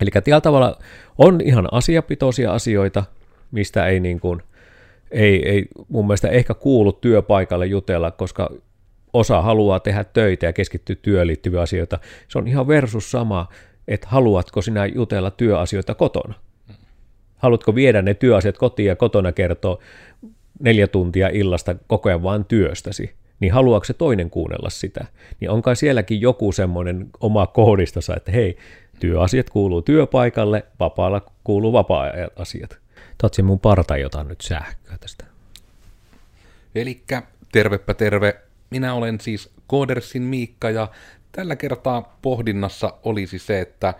Eli tällä tavalla on ihan asiapitoisia asioita, mistä ei, niin kuin, ei, ei mun mielestä ehkä kuulu työpaikalle jutella, koska osa haluaa tehdä töitä ja keskittyä työön liittyviä asioita. Se on ihan versus sama, että haluatko sinä jutella työasioita kotona. Haluatko viedä ne työasiat kotiin ja kotona kertoa neljä tuntia illasta koko ajan vain työstäsi, niin haluaako se toinen kuunnella sitä? Niin onkaan sielläkin joku semmoinen oma kohdistonsa, että hei, työasiat kuuluu työpaikalle, vapaalla kuuluu vapaa-asiat. Tatsi mun parta, jota nyt sähköä tästä. Elikkä tervepä terve, minä olen siis Koodersin Miikka ja tällä kertaa pohdinnassa olisi se, että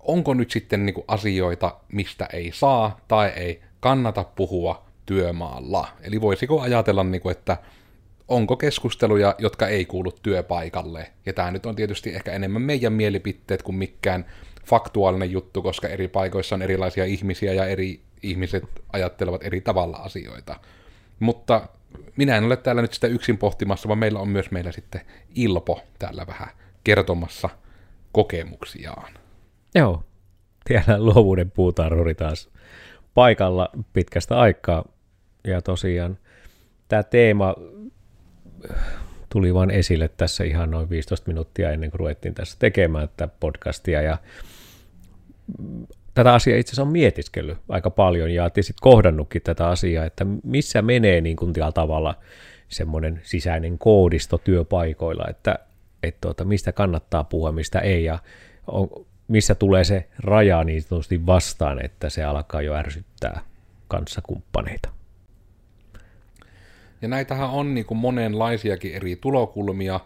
onko nyt sitten niin asioita, mistä ei saa tai ei kannata puhua työmaalla. Eli voisiko ajatella, niin kuin, että onko keskusteluja, jotka ei kuulu työpaikalle. Ja tämä nyt on tietysti ehkä enemmän meidän mielipiteet kuin mikään faktuaalinen juttu, koska eri paikoissa on erilaisia ihmisiä ja eri ihmiset ajattelevat eri tavalla asioita. Mutta minä en ole täällä nyt sitä yksin pohtimassa, vaan meillä on myös meillä sitten Ilpo täällä vähän kertomassa kokemuksiaan. Joo, siellä luovuuden puutarhuri taas paikalla pitkästä aikaa. Ja tosiaan tämä teema tuli vain esille tässä ihan noin 15 minuuttia ennen kuin ruvettiin tässä tekemään tätä podcastia. Ja tätä asiaa itse asiassa on mietiskellyt aika paljon ja sitten kohdannutkin tätä asiaa, että missä menee niin kuin tavalla semmoinen sisäinen koodisto työpaikoilla, että, että tuota, mistä kannattaa puhua, mistä ei ja on, missä tulee se raja niin sanotusti vastaan, että se alkaa jo ärsyttää kanssakumppaneita. Ja näitähän on niin kuin monenlaisiakin eri tulokulmia.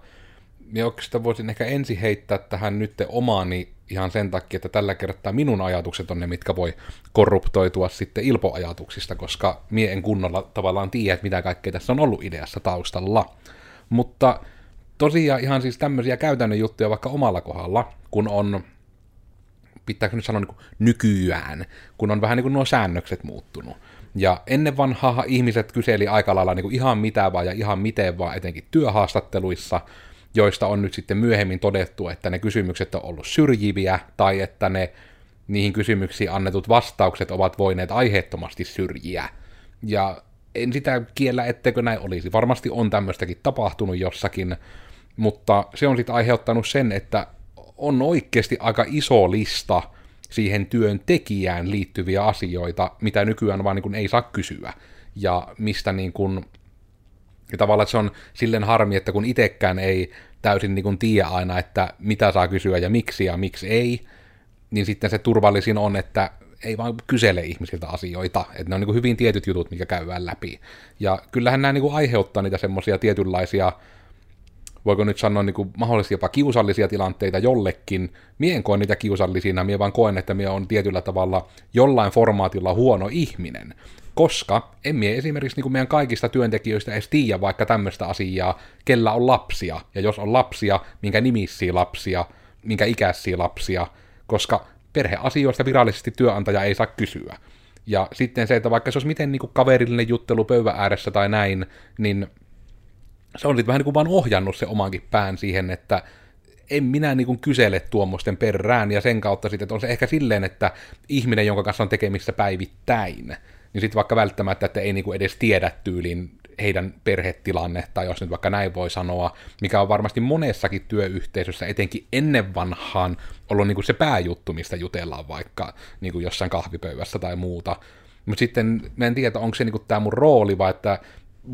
Ja oikeastaan voisin ehkä ensin heittää tähän nyt omaani ihan sen takia, että tällä kertaa minun ajatukset on ne, mitkä voi korruptoitua sitten ilpoajatuksista, koska mie en kunnolla tavallaan tiedä, mitä kaikkea tässä on ollut ideassa taustalla. Mutta tosiaan ihan siis tämmöisiä käytännön juttuja vaikka omalla kohdalla, kun on, pitääkö nyt sanoa niin nykyään, kun on vähän niin kuin nuo säännökset muuttunut. Ja ennen vanhaa ihmiset kyseli aika lailla niin kuin ihan mitä vaan ja ihan miten vaan, etenkin työhaastatteluissa, joista on nyt sitten myöhemmin todettu, että ne kysymykset on ollut syrjiviä, tai että ne niihin kysymyksiin annetut vastaukset ovat voineet aiheettomasti syrjiä. Ja en sitä kiellä, etteikö näin olisi. Varmasti on tämmöistäkin tapahtunut jossakin, mutta se on sitten aiheuttanut sen, että on oikeasti aika iso lista siihen työn tekijään liittyviä asioita, mitä nykyään vaan niin kuin ei saa kysyä. Ja mistä niin kuin ja tavallaan se on silleen harmi, että kun itsekään ei täysin niin kuin tiedä aina, että mitä saa kysyä ja miksi ja miksi ei, niin sitten se turvallisin on, että ei vaan kysele ihmisiltä asioita, että ne on niin kuin hyvin tietyt jutut, mikä käydään läpi. Ja kyllähän nämä niin kuin aiheuttaa niitä semmoisia tietynlaisia, voiko nyt sanoa niin kuin mahdollisesti jopa kiusallisia tilanteita jollekin. Mie en koe niitä kiusallisina, mie vaan koen, että mie on tietyllä tavalla jollain formaatilla huono ihminen koska emme esimerkiksi niin kuin meidän kaikista työntekijöistä edes tiedä vaikka tämmöistä asiaa, kellä on lapsia, ja jos on lapsia, minkä nimissiä lapsia, minkä ikäisiä lapsia, koska perheasioista virallisesti työnantaja ei saa kysyä. Ja sitten se, että vaikka se olisi miten niin kuin kaverillinen juttelu pöydän ääressä tai näin, niin se on sitten vähän niin kuin vaan ohjannut se omankin pään siihen, että en minä niin kuin kysele tuommoisten perään, ja sen kautta sitten, että on se ehkä silleen, että ihminen, jonka kanssa on tekemissä päivittäin, niin sitten vaikka välttämättä, että ei niinku edes tiedä tyyliin heidän perhetilannetta, jos nyt vaikka näin voi sanoa, mikä on varmasti monessakin työyhteisössä, etenkin ennen vanhaan, ollut niinku se pääjuttu, mistä jutellaan vaikka niinku jossain kahvipöydässä tai muuta. Mutta sitten mä en tiedä, onko se niinku tämä mun rooli, vai että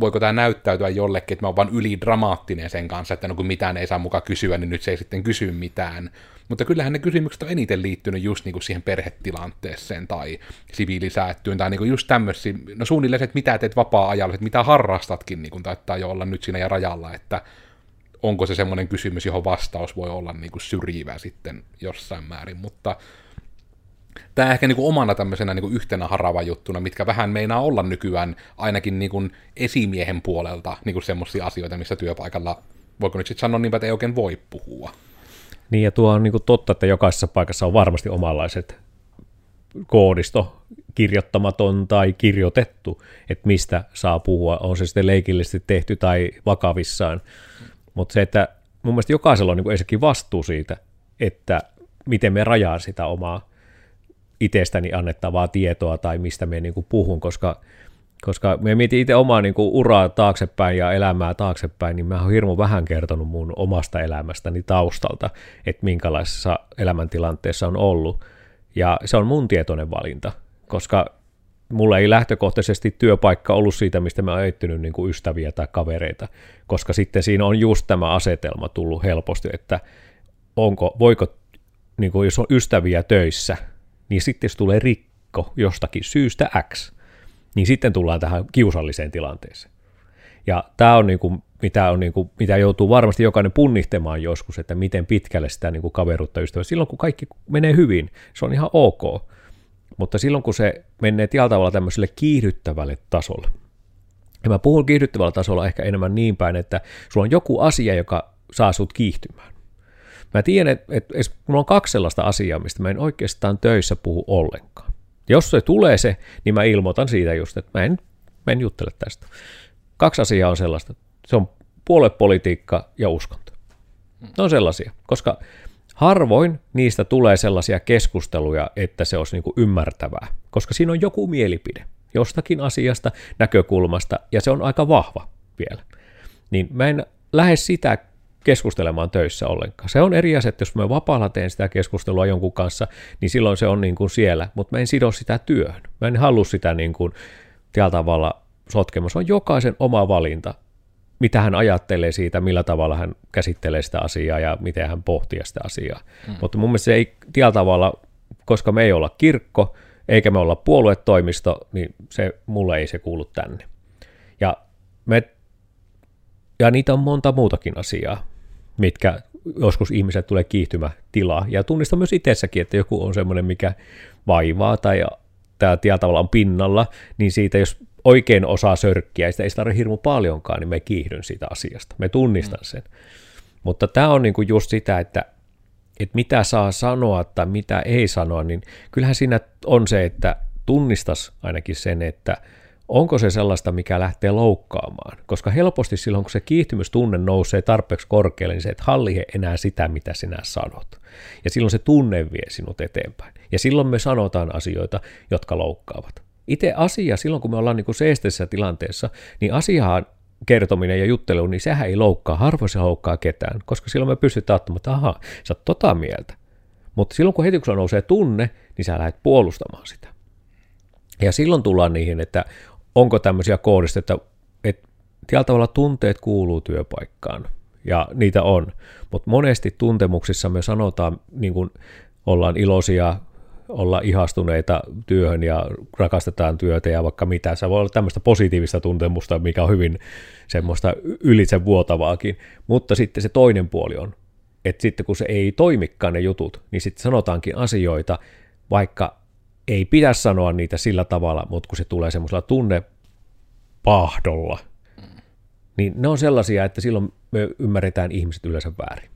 voiko tämä näyttäytyä jollekin, että mä oon vaan ylidramaattinen sen kanssa, että no kun mitään ei saa mukaan kysyä, niin nyt se ei sitten kysy mitään. Mutta kyllähän ne kysymykset on eniten liittynyt just niinku siihen perhetilanteeseen tai siviilisäättyyn tai niinku just tämmöisiä, no suunnilleen että mitä teet vapaa-ajalla, että mitä harrastatkin niinku taitaa jo olla nyt siinä ja rajalla, että onko se semmoinen kysymys, johon vastaus voi olla niinku syrjivä sitten jossain määrin, mutta tämä ehkä niinku omana tämmöisenä niinku yhtenä harava juttuna, mitkä vähän meinaa olla nykyään ainakin niinku esimiehen puolelta niinku semmoisia asioita, missä työpaikalla, voiko nyt sitten sanoa niin, että ei oikein voi puhua. Niin ja tuo on niinku totta, että jokaisessa paikassa on varmasti omanlaiset koodisto, kirjoittamaton tai kirjoitettu, että mistä saa puhua, on se sitten leikillisesti tehty tai vakavissaan. Mutta se, että mun mielestä jokaisella on niin ensinnäkin vastuu siitä, että miten me rajaa sitä omaa itsestäni annettavaa tietoa tai mistä me niin puhun, koska, koska me mietin itse omaa niin uraa taaksepäin ja elämää taaksepäin, niin mä oon hirmu vähän kertonut mun omasta elämästäni taustalta, että minkälaisessa elämäntilanteessa on ollut. Ja se on mun tietoinen valinta, koska mulla ei lähtökohtaisesti työpaikka ollut siitä, mistä mä oon niin ystäviä tai kavereita, koska sitten siinä on just tämä asetelma tullut helposti, että onko, voiko, niin kuin jos on ystäviä töissä, niin sitten jos tulee rikko jostakin syystä X, niin sitten tullaan tähän kiusalliseen tilanteeseen. Ja tämä on, niin kuin, mitä, on niin kuin, mitä joutuu varmasti jokainen punnihtemaan joskus, että miten pitkälle sitä niin kuin kaveruutta ystävää. Silloin kun kaikki menee hyvin, se on ihan ok. Mutta silloin kun se menee tällä tavalla tämmöiselle kiihdyttävälle tasolle, ja mä puhun kiihdyttävällä tasolla ehkä enemmän niin päin, että sulla on joku asia, joka saa sut kiihtymään. Mä tiedän, että, että, mulla on kaksi sellaista asiaa, mistä mä en oikeastaan töissä puhu ollenkaan. Jos se tulee se, niin mä ilmoitan siitä just, että mä en, mä en juttele tästä. Kaksi asiaa on sellaista. Se on puoluepolitiikka ja uskonto. Ne on sellaisia, koska harvoin niistä tulee sellaisia keskusteluja, että se olisi niin ymmärtävää, koska siinä on joku mielipide jostakin asiasta, näkökulmasta, ja se on aika vahva vielä. Niin mä en lähde sitä keskustelemaan töissä ollenkaan. Se on eri asia, että jos mä vapaalla teen sitä keskustelua jonkun kanssa, niin silloin se on niin kuin siellä, mutta mä en sido sitä työhön. Mä en halua sitä niin kuin tällä tavalla sotkemaan. Se on jokaisen oma valinta, mitä hän ajattelee siitä, millä tavalla hän käsittelee sitä asiaa ja miten hän pohtii sitä asiaa. Mm. Mutta mun mielestä se ei tällä tavalla, koska me ei olla kirkko, eikä me olla puoluetoimisto, niin se, mulle ei se kuulu tänne. Ja, me, ja niitä on monta muutakin asiaa, mitkä joskus ihmiset tulee kiihtymä tilaa. Ja tunnistan myös itsessäkin, että joku on semmoinen, mikä vaivaa tai tämä tavalla on pinnalla, niin siitä jos oikein osaa sörkkiä, ja sitä ei tarvitse hirmu paljonkaan, niin me kiihdyn siitä asiasta. Me tunnistan mm. sen. Mutta tämä on niinku just sitä, että, että mitä saa sanoa tai mitä ei sanoa, niin kyllähän siinä on se, että tunnistas ainakin sen, että onko se sellaista, mikä lähtee loukkaamaan. Koska helposti silloin, kun se kiihtymystunne nousee tarpeeksi korkealle, niin se et hallihe enää sitä, mitä sinä sanot. Ja silloin se tunne vie sinut eteenpäin. Ja silloin me sanotaan asioita, jotka loukkaavat. Itse asia, silloin kun me ollaan niin seesteisessä tilanteessa, niin asiaan kertominen ja juttelu, niin sehän ei loukkaa, harvoin se loukkaa ketään, koska silloin me pystytään ottamaan, että ahaa, sä oot tota mieltä. Mutta silloin kun heti kun nousee tunne, niin sä lähdet puolustamaan sitä. Ja silloin tullaan niihin, että onko tämmöisiä koodista, että, tällä tavalla tunteet kuuluu työpaikkaan, ja niitä on. Mutta monesti tuntemuksissa me sanotaan, niin kuin ollaan iloisia, olla ihastuneita työhön ja rakastetaan työtä ja vaikka mitä. Se voi olla tämmöistä positiivista tuntemusta, mikä on hyvin semmoista ylitsevuotavaakin, mutta sitten se toinen puoli on, että sitten kun se ei toimikaan ne jutut, niin sitten sanotaankin asioita, vaikka ei pidä sanoa niitä sillä tavalla, mutta kun se tulee semmoisella tunnepahdolla, niin ne on sellaisia, että silloin me ymmärretään ihmiset yleensä väärin,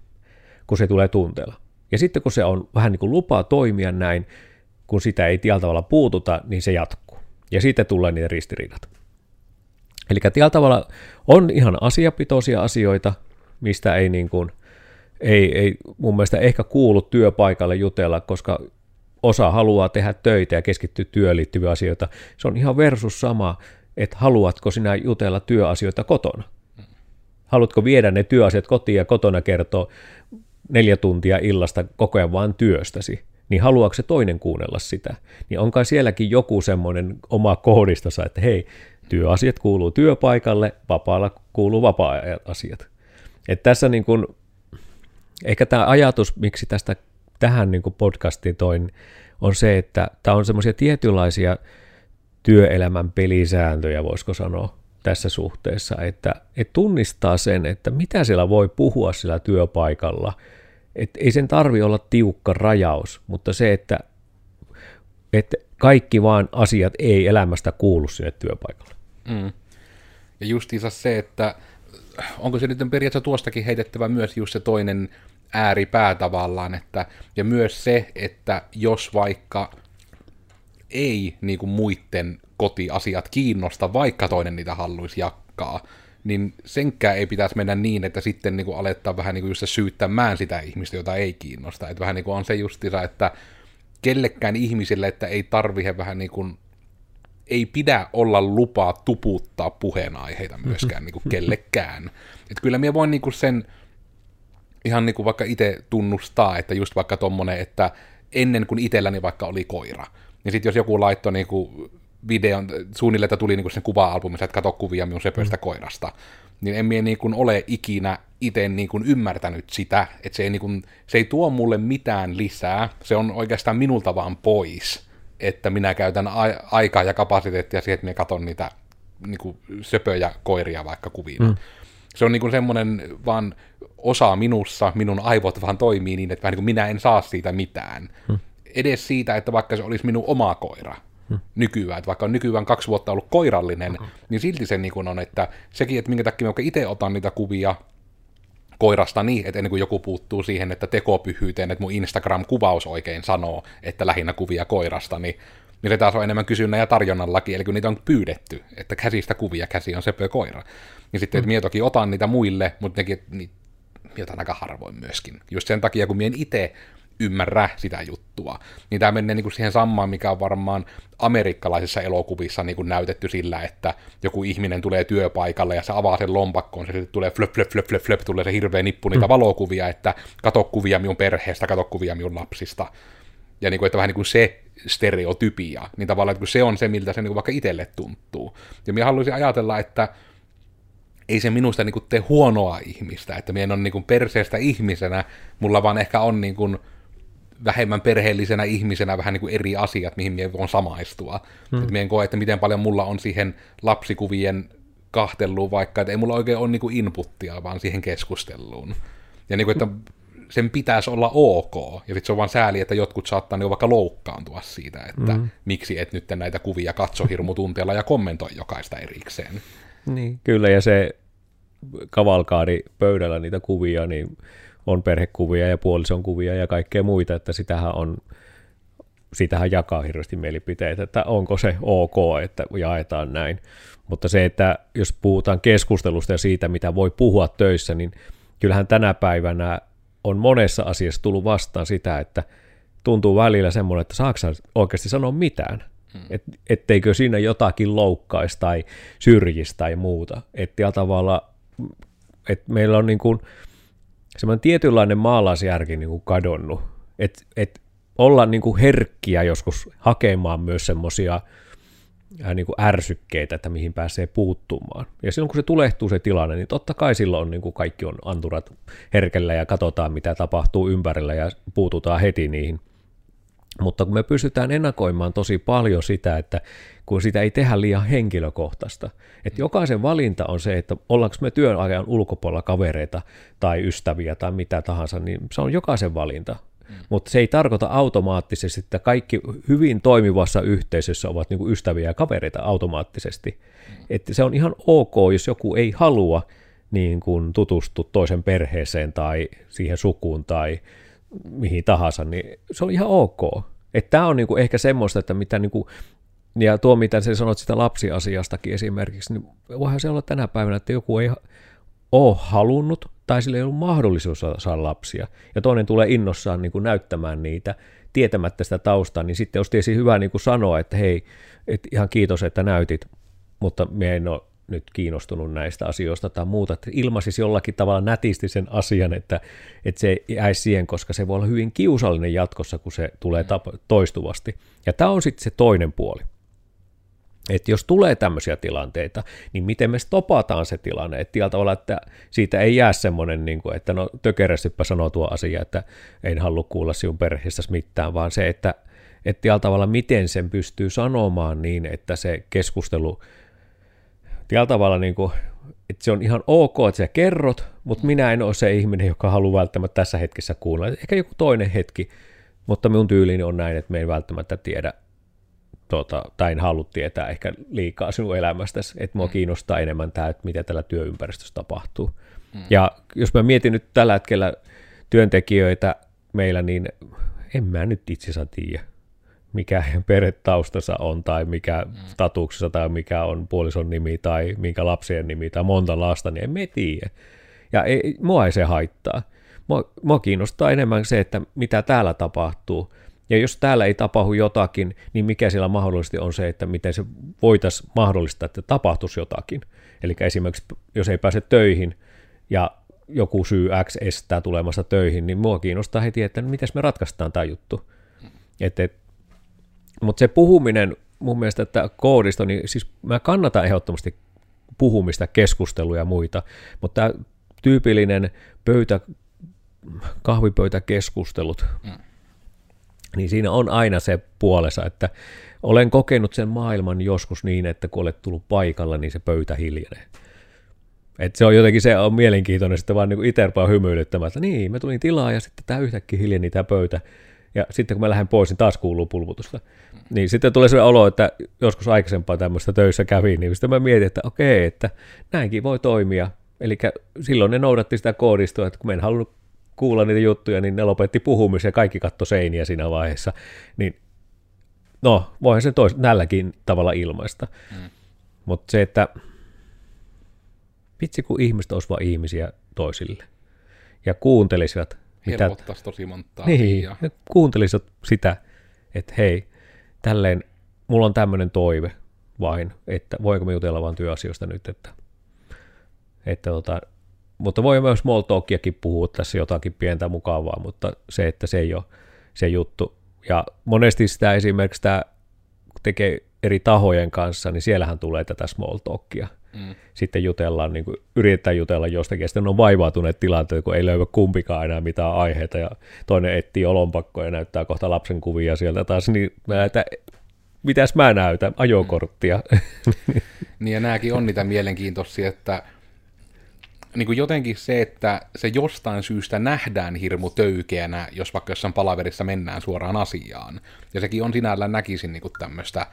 kun se tulee tunteella. Ja sitten kun se on vähän niin kuin lupaa toimia näin, kun sitä ei tällä tavalla puututa, niin se jatkuu. Ja sitten tulee niitä ristiriidat. Eli tällä tavalla on ihan asiapitoisia asioita, mistä ei, niin kuin, ei, ei mun mielestä ehkä kuulu työpaikalle jutella, koska osa haluaa tehdä töitä ja keskittyä työön liittyviä asioita. Se on ihan versus sama, että haluatko sinä jutella työasioita kotona. Haluatko viedä ne työasiat kotiin ja kotona kertoa neljä tuntia illasta koko ajan vain työstäsi, niin haluaako se toinen kuunnella sitä? Niin onko sielläkin joku semmoinen oma koodistossa, että hei, työasiat kuuluu työpaikalle, vapaalla kuuluu vapaa-asiat. Et tässä niin kuin, ehkä tämä ajatus, miksi tästä tähän niin kuin podcastiin toin, on se, että tämä on semmoisia tietynlaisia työelämän pelisääntöjä, voisiko sanoa, tässä suhteessa, että, että tunnistaa sen, että mitä siellä voi puhua sillä työpaikalla. Että ei sen tarvi olla tiukka rajaus, mutta se, että, että kaikki vaan asiat ei elämästä kuulu sinne työpaikalle. Mm. Ja justiinsa se, että onko se nyt periaatteessa tuostakin heitettävä myös just se toinen ääripää tavallaan, että, ja myös se, että jos vaikka ei niin kuin muiden kotiasiat kiinnosta, vaikka toinen niitä haluaisi jakkaa, niin senkään ei pitäisi mennä niin, että sitten niin kuin aletaan vähän niin kuin just syyttämään sitä ihmistä, jota ei kiinnosta. Että vähän niin kuin on se justiinsa, että kellekään ihmiselle, että ei tarvitse vähän niin kuin, ei pidä olla lupaa tuputtaa puheenaiheita myöskään niin kuin kellekään. Että kyllä minä voin niin kuin sen ihan niin kuin vaikka itse tunnustaa, että just vaikka tommonen, että ennen kuin itselläni vaikka oli koira, niin sitten jos joku laittoi niin kuin videon, suunnilleen, että tuli niin kuin sen kuva-albumissa, että kato kuvia minun söpöistä mm. koirasta, niin en mie niin kuin ole ikinä itse niin kuin ymmärtänyt sitä, että se ei, niin kuin, se ei tuo mulle mitään lisää, se on oikeastaan minulta vaan pois, että minä käytän a- aikaa ja kapasiteettia siihen, että minä katson niitä niin kuin söpöjä koiria vaikka kuvina. Mm. Se on niin kuin semmoinen vaan osa minussa, minun aivot vaan toimii niin, että niin kuin minä en saa siitä mitään. Hmm. Edes siitä, että vaikka se olisi minun oma koira hmm. nykyään, että vaikka on nykyään kaksi vuotta ollut koirallinen, hmm. niin silti se niin kuin on, että sekin, että minkä takia mä itse otan niitä kuvia koirasta niin, että ennen kuin joku puuttuu siihen, että tekopyhyyteen, että mun Instagram-kuvaus oikein sanoo, että lähinnä kuvia koirasta, niin se taas on enemmän kysynnän ja tarjonnan laki, eli kun niitä on pyydetty, että käsistä kuvia, käsi on sepö koira. Niin sitten, että mm. toki otan niitä muille, mutta nekin, niin jotain aika harvoin myöskin. Just sen takia, kun mien itse ymmärrä sitä juttua. Niin tämä menee niin kuin siihen samaan, mikä on varmaan amerikkalaisissa elokuvissa niin kuin näytetty sillä, että joku ihminen tulee työpaikalle ja se avaa sen lompakkoon, se sitten tulee flöp, flöp, flöp, flöp, flöp, tulee se hirveä nippu niitä mm. valokuvia, että kato kuvia minun perheestä, kato kuvia minun lapsista. Ja niin kuin, että vähän niin kuin se stereotypia, niin tavallaan, että kun se on se, miltä se niin vaikka itselle tuntuu. Ja minä haluaisin ajatella, että ei se minusta niin kuin tee huonoa ihmistä, että minä en ole niin kuin perseestä ihmisenä, mulla vaan ehkä on niin kuin vähemmän perheellisenä ihmisenä vähän niin kuin eri asiat, mihin minä voin samaistua. Hmm. Että minä en koe, että miten paljon mulla on siihen lapsikuvien kahteluun vaikka, että ei mulla oikein ole niin kuin inputtia vaan siihen keskusteluun. Ja niin kuin, että sen pitäisi olla ok, ja sitten se on vaan sääli, että jotkut saattaa niin vaikka loukkaantua siitä, että mm. miksi et nyt näitä kuvia katso hirmutunteella ja kommentoi jokaista erikseen. Niin, kyllä, ja se kavalkaadi pöydällä niitä kuvia, niin on perhekuvia ja puolison kuvia ja kaikkea muita, että sitähän on, sitähän jakaa hirveästi mielipiteitä, että onko se ok, että jaetaan näin. Mutta se, että jos puhutaan keskustelusta ja siitä, mitä voi puhua töissä, niin kyllähän tänä päivänä on monessa asiassa tullut vastaan sitä, että tuntuu välillä semmoinen, että saako oikeasti sanoa mitään. Hmm. Et, etteikö siinä jotakin loukkaisi tai syrjisi tai muuta. Että tavalla, että meillä on niin kuin semmoinen tietynlainen maalaisjärki niin kuin kadonnut. Että et olla niin kuin herkkiä joskus hakemaan myös semmoisia niin kuin ärsykkeitä, että mihin pääsee puuttumaan. Ja silloin kun se tulehtuu se tilanne, niin totta kai silloin niin kuin kaikki on anturat herkellä ja katsotaan mitä tapahtuu ympärillä ja puututaan heti niihin – mutta kun me pystytään ennakoimaan tosi paljon sitä, että kun sitä ei tehdä liian henkilökohtaista. Että jokaisen valinta on se, että ollaanko me työn ajan ulkopuolella kavereita tai ystäviä tai mitä tahansa, niin se on jokaisen valinta. Mm. Mutta se ei tarkoita automaattisesti, että kaikki hyvin toimivassa yhteisössä ovat niinku ystäviä ja kavereita automaattisesti. Mm. Että se on ihan ok, jos joku ei halua niin kuin tutustua toisen perheeseen tai siihen sukuun tai mihin tahansa, niin se on ihan ok. Että tämä on niinku ehkä semmoista, että mitä niinku, ja tuo mitä sä sanot sitä lapsiasiastakin esimerkiksi, niin voihan se olla tänä päivänä, että joku ei ole halunnut tai sillä ei ollut mahdollisuus saada lapsia, ja toinen tulee innossaan niin kuin näyttämään niitä, tietämättä sitä taustaa, niin sitten olisi tietysti hyvä niin kuin sanoa, että hei, et ihan kiitos, että näytit, mutta me en ole nyt kiinnostunut näistä asioista tai muuta, että ilmaisisi jollakin tavalla nätisti sen asian, että, että se jäisi siihen, koska se voi olla hyvin kiusallinen jatkossa, kun se tulee toistuvasti. Ja tämä on sitten se toinen puoli. Että jos tulee tämmöisiä tilanteita, niin miten me stopataan se tilanne, että tavalla, että siitä ei jää semmoinen, niin kuin, että no tökerästyppä sanoo tuo asia, että en halua kuulla sinun perheestäsi mitään, vaan se, että, että tavalla miten sen pystyy sanomaan niin, että se keskustelu tällä tavalla, niin kuin, että se on ihan ok, että sä kerrot, mutta minä en ole se ihminen, joka haluaa välttämättä tässä hetkessä kuulla. Ehkä joku toinen hetki, mutta minun tyyliini on näin, että me ei välttämättä tiedä, tota, tai en halua tietää ehkä liikaa sinun elämästäsi, että mua mm. kiinnostaa enemmän tämä, että mitä tällä työympäristössä tapahtuu. Mm. Ja jos mä mietin nyt tällä hetkellä työntekijöitä meillä, niin en mä nyt itse asiassa tiedä mikä perhetaustansa on tai mikä mm. statuksessa tai mikä on puolison nimi tai minkä lapsien nimi tai monta lasta, niin emme tiedä. Ja ei, mua ei se haittaa. Mua, mua kiinnostaa enemmän se, että mitä täällä tapahtuu Ja jos täällä ei tapahdu jotakin, niin mikä siellä mahdollisesti on se, että miten se voitaisiin mahdollistaa, että tapahtuisi jotakin. Eli esimerkiksi jos ei pääse töihin ja joku syy X estää tulemasta töihin, niin mua kiinnostaa heti, että miten me ratkaistaan tämä juttu. Et, et, mutta se puhuminen mun mielestä, että koodisto, niin siis mä kannatan ehdottomasti puhumista, keskusteluja ja muita, mutta tämä tyypillinen pöytä, kahvipöytäkeskustelut, mm. Niin siinä on aina se puolessa, että olen kokenut sen maailman joskus niin, että kun olet tullut paikalla, niin se pöytä hiljenee. Et se on jotenkin se on mielenkiintoinen sitten vaan niin itse hymyilyttämään, että niin, mä tulin tilaa ja sitten tämä yhtäkkiä hiljeni tämä pöytä. Ja sitten kun mä lähden pois, niin taas kuuluu pulputusta. Niin sitten tulee se olo, että joskus aikaisempaa tämmöistä töissä kävi, niin sitten mä mietin, että okei, että näinkin voi toimia. Eli silloin ne noudatti sitä koodistoa, että kun mä en halunnut kuulla niitä juttuja, niin ne lopetti puhumisen ja kaikki katto seiniä siinä vaiheessa. Niin no, voihan se tois, tälläkin tavalla ilmaista. Mm. Mutta se, että vitsi kun ihmiset vain ihmisiä toisille ja kuuntelisivat. Mitä, tosi montaa niin, ja kuuntelisivat sitä, että hei, tälleen, mulla on tämmöinen toive vain, että voinko me jutella vain työasioista nyt, että, että tota, mutta voi myös small talkiakin puhua tässä jotakin pientä mukavaa, mutta se, että se ei ole se juttu. Ja monesti sitä esimerkiksi tämä tekee eri tahojen kanssa, niin siellähän tulee tätä small talkia. Mm. Sitten jutellaan, niin kuin, yritetään jutella jostakin, ja sitten on vaivautuneet tilanteet, kun ei löydy kumpikaan enää mitään aiheita, ja toinen etsii olonpakkoja ja näyttää kohta lapsen kuvia sieltä taas, niin mä että mitäs mä näytän, ajokorttia. Mm. niin ja nämäkin on niitä mielenkiintoisia, että niin kuin jotenkin se, että se jostain syystä nähdään hirmu töykeänä, jos vaikka jossain palaverissa mennään suoraan asiaan. Ja sekin on sinällään näkisin niin kuin tämmöistä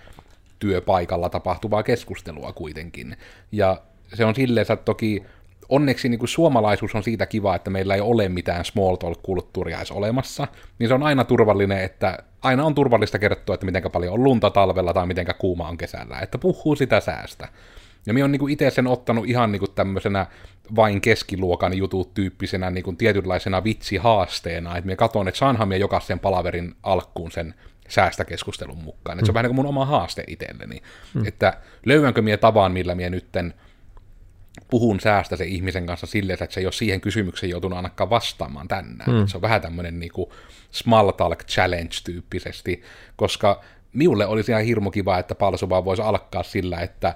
työpaikalla tapahtuvaa keskustelua kuitenkin. Ja se on silleen, että toki onneksi niin kuin suomalaisuus on siitä kiva, että meillä ei ole mitään small talk-kulttuuria edes olemassa, niin se on aina turvallinen, että aina on turvallista kertoa, että miten paljon on lunta talvella tai miten kuuma on kesällä, että puhuu sitä säästä. Ja minä olen niin itse sen ottanut ihan niin kuin tämmöisenä vain keskiluokan jutut tyyppisenä niin kuin tietynlaisena vitsihaasteena, että minä katson, että saanhan minä jokaisen palaverin alkuun sen säästäkeskustelun mukaan. Että se on mm. vähän niin kuin mun oma haaste itselleni. Mm. Että löydänkö minä tavan, millä minä nytten puhun säästä se ihmisen kanssa silleen, että se ei ole siihen kysymykseen joutunut ainakaan vastaamaan tänään. Mm. Se on vähän tämmöinen niin kuin small talk challenge tyyppisesti, koska minulle olisi ihan hirmu kiva, että Palsu vaan voisi alkaa sillä, että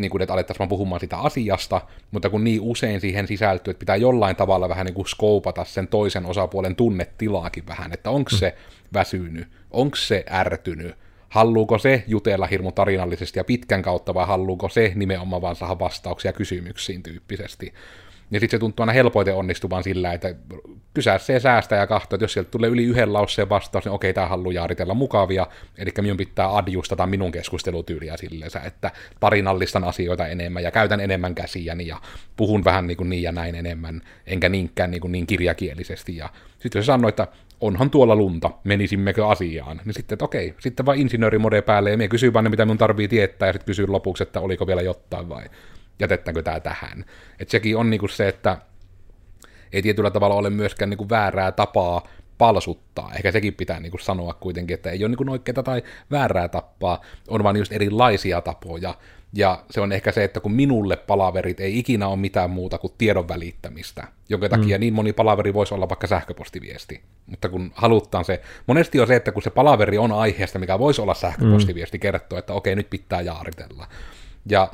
niin kuin, että alettaisiin puhumaan sitä asiasta, mutta kun niin usein siihen sisältyy, että pitää jollain tavalla vähän niin kuin skoupata sen toisen osapuolen tunnetilaakin vähän, että onko se väsynyt, onko se ärtynyt, haluuko se jutella hirmu tarinallisesti ja pitkän kautta, vai haluuko se nimenomaan vaan saada vastauksia kysymyksiin tyyppisesti. Ja sitten se tuntuu aina helpoiten onnistuvan sillä, että kysää se säästä ja kahtoo, että jos sieltä tulee yli yhden lauseen vastaus, niin okei, tämä haluaa jaaritella mukavia, eli minun pitää adjustata minun keskustelutyyliä silleen, että tarinallistan asioita enemmän ja käytän enemmän käsiäni ja puhun vähän niin, kuin niin ja näin enemmän, enkä niinkään niin, kuin niin kirjakielisesti. Ja sitten jos sanoo, että onhan tuolla lunta, menisimmekö asiaan, niin sitten, että okei, sitten vaan insinöörimode päälle ja me kysyy vaan ne, mitä minun tarvii tietää, ja sitten kysyy lopuksi, että oliko vielä jotain vai jätettäkö tämä tähän. Että sekin on niinku se, että ei tietyllä tavalla ole myöskään niinku väärää tapaa palsuttaa. Ehkä sekin pitää niinku sanoa kuitenkin, että ei ole niinku oikeaa tai väärää tappaa, on vaan just erilaisia tapoja. Ja se on ehkä se, että kun minulle palaverit ei ikinä ole mitään muuta kuin tiedon välittämistä, jonka takia mm. niin moni palaveri voisi olla vaikka sähköpostiviesti. Mutta kun halutaan se, monesti on se, että kun se palaveri on aiheesta, mikä voisi olla sähköpostiviesti, mm. kertoo, että okei, nyt pitää jaaritella. Ja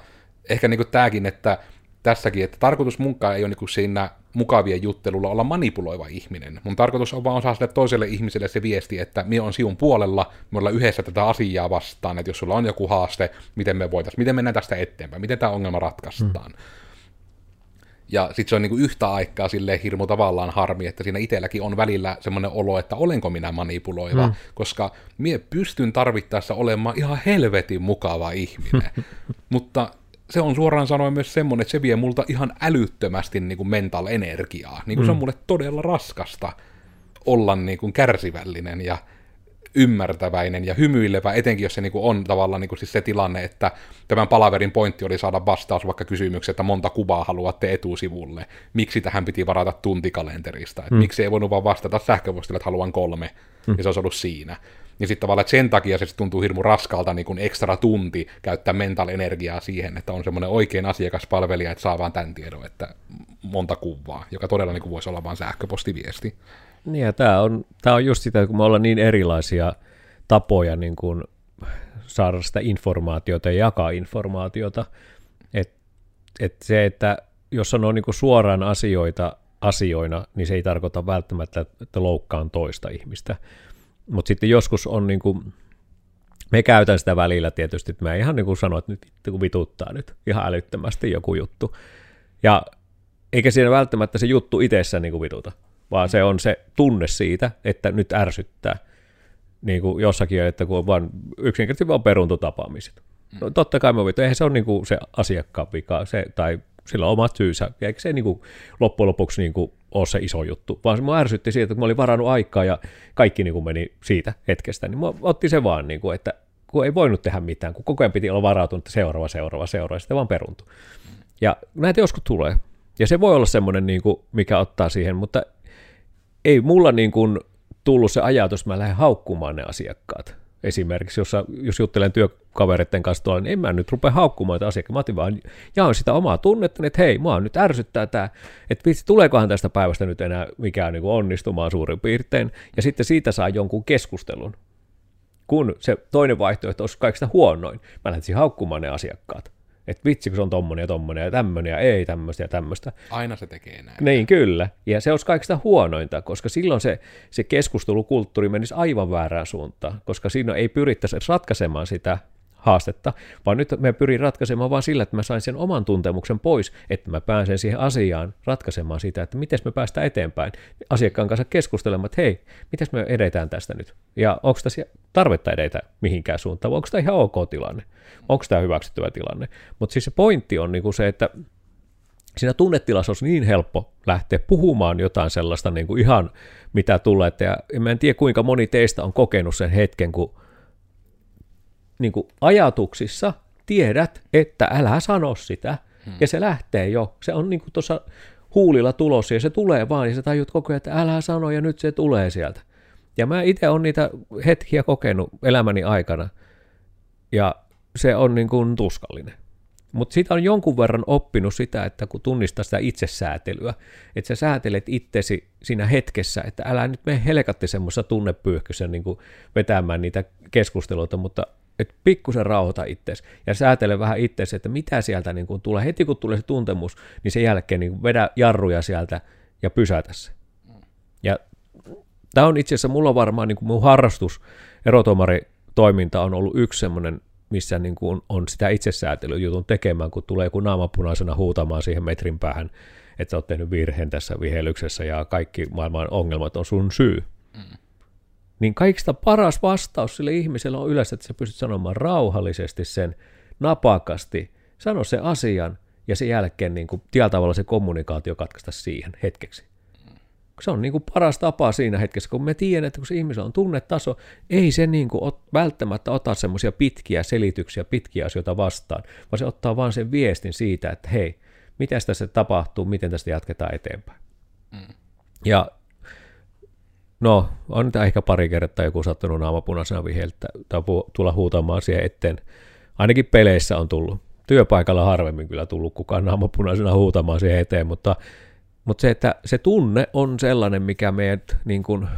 ehkä niin tämäkin, että tässäkin, että tarkoitus munkaan ei ole niin siinä mukavien juttelulla olla manipuloiva ihminen. Mun tarkoitus on vaan osaa sille toiselle ihmiselle se viesti, että minä on siun puolella, me ollaan yhdessä tätä asiaa vastaan, että jos sulla on joku haaste, miten me voitaisiin, miten mennään tästä eteenpäin, miten tämä ongelma ratkaistaan. Mm. Ja sitten se on niinku yhtä aikaa sille hirmu tavallaan harmi, että siinä itselläkin on välillä semmoinen olo, että olenko minä manipuloiva, mm. koska mie pystyn tarvittaessa olemaan ihan helvetin mukava ihminen. Mutta se on suoraan sanoen myös semmoinen, että se vie multa ihan älyttömästi niin kuin mental energiaa. Niin kuin mm. Se on mm. mulle todella raskasta olla niin kuin kärsivällinen ja ymmärtäväinen ja hymyilevä, etenkin jos se niin kuin on tavallaan niin kuin siis se tilanne, että tämän palaverin pointti oli saada vastaus vaikka kysymykseen, että monta kuvaa haluatte etusivulle, miksi tähän piti varata tuntikalenterista, että mm. miksi ei voinut vaan vastata sähköpostilla, että haluan kolme, mm. ja se olisi ollut siinä. Ja sitten tavallaan, että sen takia se tuntuu hirmu raskalta niin kuin ekstra tunti käyttää mental energiaa siihen, että on semmoinen oikein asiakaspalvelija, että saa vaan tämän tiedon, että monta kuvaa, joka todella niin kuin voisi olla vain sähköpostiviesti. Niin ja tämä on, tämä on just sitä, kun me ollaan niin erilaisia tapoja niin kuin saada sitä informaatiota ja jakaa informaatiota, että et se, että jos sanoo niin kuin suoraan asioita asioina, niin se ei tarkoita välttämättä, että loukkaan toista ihmistä. Mutta sitten joskus on niin kuin, me käytän sitä välillä tietysti, että mä ihan niin kuin sanon, että nyt kun vituttaa nyt ihan älyttömästi joku juttu. Ja eikä siinä välttämättä se juttu itsessään niin kuin vituta, vaan se on se tunne siitä, että nyt ärsyttää. Niin kuin jossakin, että kun on vaan yksinkertaisesti vaan peruntu tapaamiset. No, totta kai mä vitu, eihän se ole niin kuin se asiakkaan vika, se, tai sillä on omat syysä, eikä se niin kuin, loppujen lopuksi niin kuin, ole se iso juttu, vaan se mua ärsytti siitä, että kun mä olin varannut aikaa ja kaikki niin kuin meni siitä hetkestä, niin mua otti se vaan, niin kuin, että kun ei voinut tehdä mitään, kun koko ajan piti olla varautunut, että seuraava, seuraava, seuraava, ja sitten vaan peruntu. Ja näitä joskus tulee. Ja se voi olla semmoinen, niin kuin, mikä ottaa siihen, mutta ei mulla niin kuin, tullut se ajatus, että mä lähden haukkumaan ne asiakkaat esimerkiksi, jos, jos juttelen työkavereiden kanssa tuolla, niin en mä nyt rupea haukkumaan tätä asiakkaita, mä otin vaan jaan sitä omaa tunnetta, että hei, mua nyt ärsyttää tämä, että vitsi, tuleekohan tästä päivästä nyt enää mikään niin onnistumaan suurin piirtein, ja sitten siitä saa jonkun keskustelun. Kun se toinen vaihtoehto olisi kaikista huonoin, mä lähtisin haukkumaan ne asiakkaat että vitsi, kun se on tommonen ja tommonen ja tämmöinen ja ei tämmöistä ja tämmöistä. Aina se tekee näin. Niin, kyllä. Ja se olisi kaikista huonointa, koska silloin se, se keskustelukulttuuri menisi aivan väärään suuntaan, koska siinä ei pyrittäisi ratkaisemaan sitä haastetta, vaan nyt me pyrin ratkaisemaan vain sillä, että mä sain sen oman tuntemuksen pois, että mä pääsen siihen asiaan ratkaisemaan sitä, että miten me päästään eteenpäin. Asiakkaan kanssa keskustelemaan, että hei, miten me edetään tästä nyt, ja onko tässä tarvetta edetä mihinkään suuntaan, vai onko tämä ihan ok tilanne, onko tämä hyväksyttävä tilanne, mutta siis se pointti on niinku se, että siinä tunnetilassa olisi niin helppo lähteä puhumaan jotain sellaista niin kuin ihan mitä tulee, ja mä en tiedä kuinka moni teistä on kokenut sen hetken, kun niin kuin ajatuksissa tiedät, että älä sano sitä, hmm. ja se lähtee jo. Se on niin kuin tuossa huulilla tulossa, ja se tulee vaan, ja sä tajut koko ajan, että älä sano, ja nyt se tulee sieltä. Ja mä itse olen niitä hetkiä kokenut elämäni aikana, ja se on niin kuin tuskallinen. Mutta sitä on jonkun verran oppinut sitä, että kun tunnistaa sitä itsesäätelyä, että sä säätelet itsesi siinä hetkessä, että älä nyt mene helkatti semmoisessa tunnepyyhkyssä niin vetämään niitä keskusteluita, mutta että pikkusen rauhoita itsesi ja säätele vähän itsesi, että mitä sieltä niin kun tulee. Heti kun tulee se tuntemus, niin sen jälkeen niin vedä jarruja sieltä ja pysäytä se. Ja tämä on itse asiassa, mulla varmaan niin kuin mun harrastus, erotomaritoiminta on ollut yksi semmoinen, missä niin kuin on sitä itsesäätelyjutun tekemään, kun tulee joku naamapunaisena huutamaan siihen metrin päähän, että sä oot tehnyt virheen tässä vihelyksessä ja kaikki maailman ongelmat on sun syy. Mm niin kaikista paras vastaus sille ihmiselle on yleensä, että sä pystyt sanomaan rauhallisesti sen, napakasti, sano se asian ja sen jälkeen niin kuin, tietyllä tavalla se kommunikaatio katkaista siihen hetkeksi. Se on niin kuin paras tapa siinä hetkessä, kun me tiedän, että kun se ihmisellä on tunnetaso, ei se niin kuin ot, välttämättä ota semmoisia pitkiä selityksiä, pitkiä asioita vastaan, vaan se ottaa vain sen viestin siitä, että hei, mitä tässä tapahtuu, miten tästä jatketaan eteenpäin. Mm. Ja No, on tämä ehkä pari kertaa joku sattunut naamapunaisena viheltä tai tulla huutamaan siihen eteen. Ainakin peleissä on tullut. Työpaikalla harvemmin kyllä tullut kukaan naamapunaisena huutamaan siihen eteen, mutta, mutta se, että se tunne on sellainen, mikä meidät niin kuin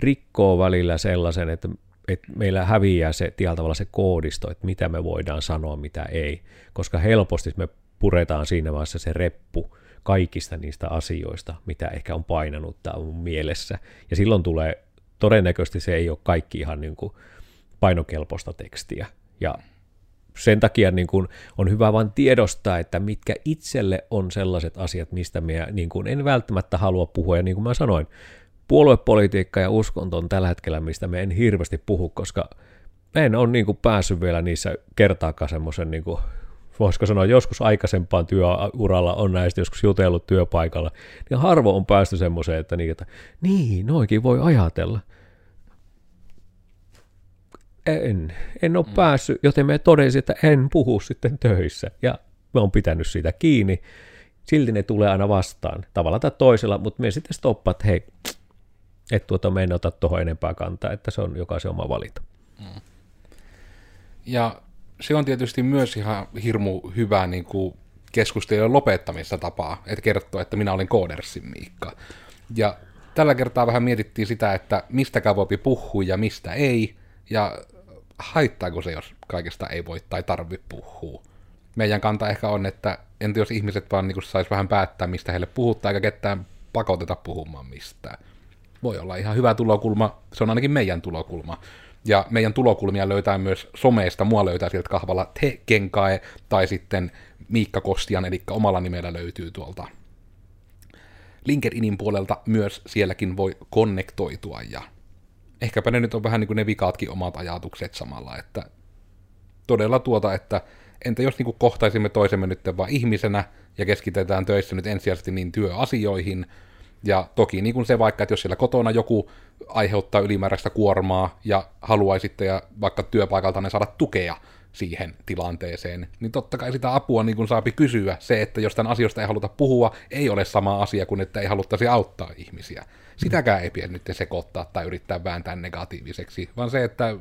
rikkoo välillä sellaisen, että, että meillä häviää se tietyllä tavalla se koodisto, että mitä me voidaan sanoa, mitä ei, koska helposti me puretaan siinä vaiheessa se reppu, kaikista niistä asioista, mitä ehkä on painanut tai on mielessä. Ja silloin tulee, todennäköisesti se ei ole kaikki ihan niin kuin painokelpoista tekstiä. Ja sen takia niin kuin on hyvä vain tiedostaa, että mitkä itselle on sellaiset asiat, mistä me niin kuin en välttämättä halua puhua. Ja niin kuin mä sanoin, puoluepolitiikka ja uskonto on tällä hetkellä, mistä me en hirveästi puhu, koska en ole niin kuin päässyt vielä niissä kertaakaan semmoisen niin kuin voisiko sanoa joskus aikaisempaan työuralla on näistä joskus jutellut työpaikalla, niin harvo on päästy semmoiseen, että, niin, että niin, noikin voi ajatella. en, en ole mm. päässyt, joten me todensin, että en puhu sitten töissä. Ja me on pitänyt siitä kiinni. Silti ne tulee aina vastaan, tavalla tai toisella, mutta me sitten stoppaat, että hei, että tuota, me en ota tuohon enempää kantaa, että se on jokaisen oma valinta. Mm. Ja se on tietysti myös ihan hirmu hyvä niin kuin keskustelun lopettamista tapaa, että kertoo, että minä olin Koodersin Miikka. Ja tällä kertaa vähän mietittiin sitä, että mistäkään voi puhua ja mistä ei, ja haittaako se, jos kaikesta ei voi tai tarvi puhua. Meidän kanta ehkä on, että entä jos ihmiset vaan niin sais vähän päättää, mistä heille puhuttaa, eikä ketään pakoteta puhumaan mistään. Voi olla ihan hyvä tulokulma, se on ainakin meidän tulokulma. Ja meidän tulokulmia löytää myös someista, mua löytää sieltä kahvalla Te Kenkae, tai sitten Miikka Kostian, eli omalla nimellä löytyy tuolta LinkedInin puolelta myös sielläkin voi konnektoitua, ja ehkäpä ne nyt on vähän niin kuin ne vikaatkin omat ajatukset samalla, että todella tuota, että entä jos niin kuin kohtaisimme toisemme nyt vaan ihmisenä, ja keskitetään töissä nyt ensisijaisesti niin työasioihin, ja toki niin kuin se vaikka, että jos siellä kotona joku aiheuttaa ylimääräistä kuormaa ja haluaisitte ja vaikka työpaikalta ne saada tukea siihen tilanteeseen, niin totta kai sitä apua niin kuin saapi kysyä. Se, että jos tämän asioista ei haluta puhua, ei ole sama asia kuin että ei haluttaisi auttaa ihmisiä. Sitäkään ei pidä nyt sekoittaa tai yrittää vääntää negatiiviseksi, vaan se, että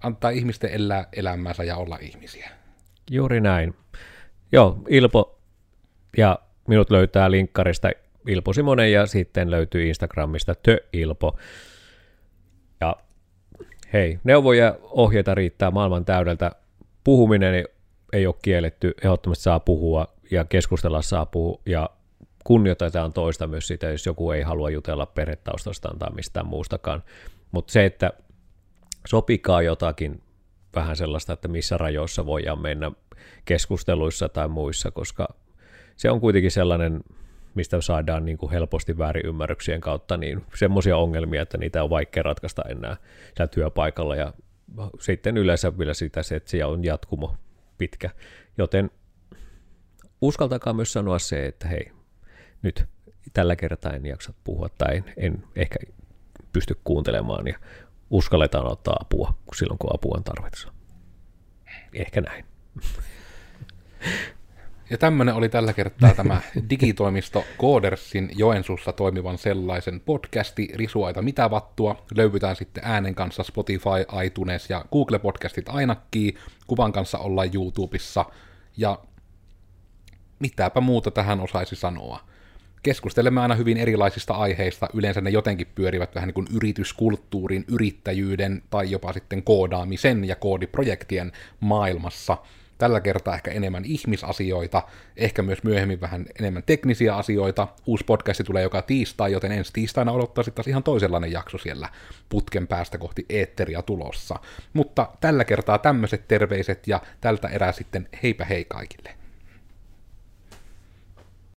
antaa ihmisten elää elämänsä ja olla ihmisiä. Juuri näin. Joo, Ilpo ja minut löytää linkkarista Ilpo Simonen ja sitten löytyy Instagramista Tö-Ilpo. Ja hei, neuvoja ohjeita riittää maailman täydeltä. Puhuminen ei ole kielletty, ehdottomasti saa puhua ja keskustella saa puhua ja kunnioitetaan toista myös sitä, jos joku ei halua jutella perhetaustastaan tai mistään muustakaan. Mutta se, että sopikaa jotakin vähän sellaista, että missä rajoissa voidaan mennä keskusteluissa tai muissa, koska se on kuitenkin sellainen mistä saadaan niin kuin helposti väärinymmärryksien kautta niin semmoisia ongelmia, että niitä on vaikea ratkaista enää siellä työpaikalla ja sitten yleensä vielä sitä se, että siellä on jatkumo pitkä. Joten uskaltakaa myös sanoa se, että hei, nyt tällä kertaa en jaksa puhua tai en, en ehkä pysty kuuntelemaan ja uskalletaan ottaa apua silloin, kun apua on tarvitse. Ehkä näin. Ja tämmöinen oli tällä kertaa tämä digitoimisto Koodersin Joensuussa toimivan sellaisen podcasti Risuaita mitä vattua. Löyvytään sitten äänen kanssa Spotify, iTunes ja Google Podcastit ainakin. Kuvan kanssa ollaan YouTubessa. Ja mitäpä muuta tähän osaisi sanoa. Keskustelemme aina hyvin erilaisista aiheista, yleensä ne jotenkin pyörivät vähän niin kuin yrityskulttuurin, yrittäjyyden tai jopa sitten koodaamisen ja koodiprojektien maailmassa – Tällä kertaa ehkä enemmän ihmisasioita, ehkä myös myöhemmin vähän enemmän teknisiä asioita. Uusi podcasti tulee joka tiistai, joten ensi tiistaina odottaa sitten taas ihan toisenlainen jakso siellä putken päästä kohti eetteriä tulossa. Mutta tällä kertaa tämmöiset terveiset ja tältä erää sitten heipä hei kaikille.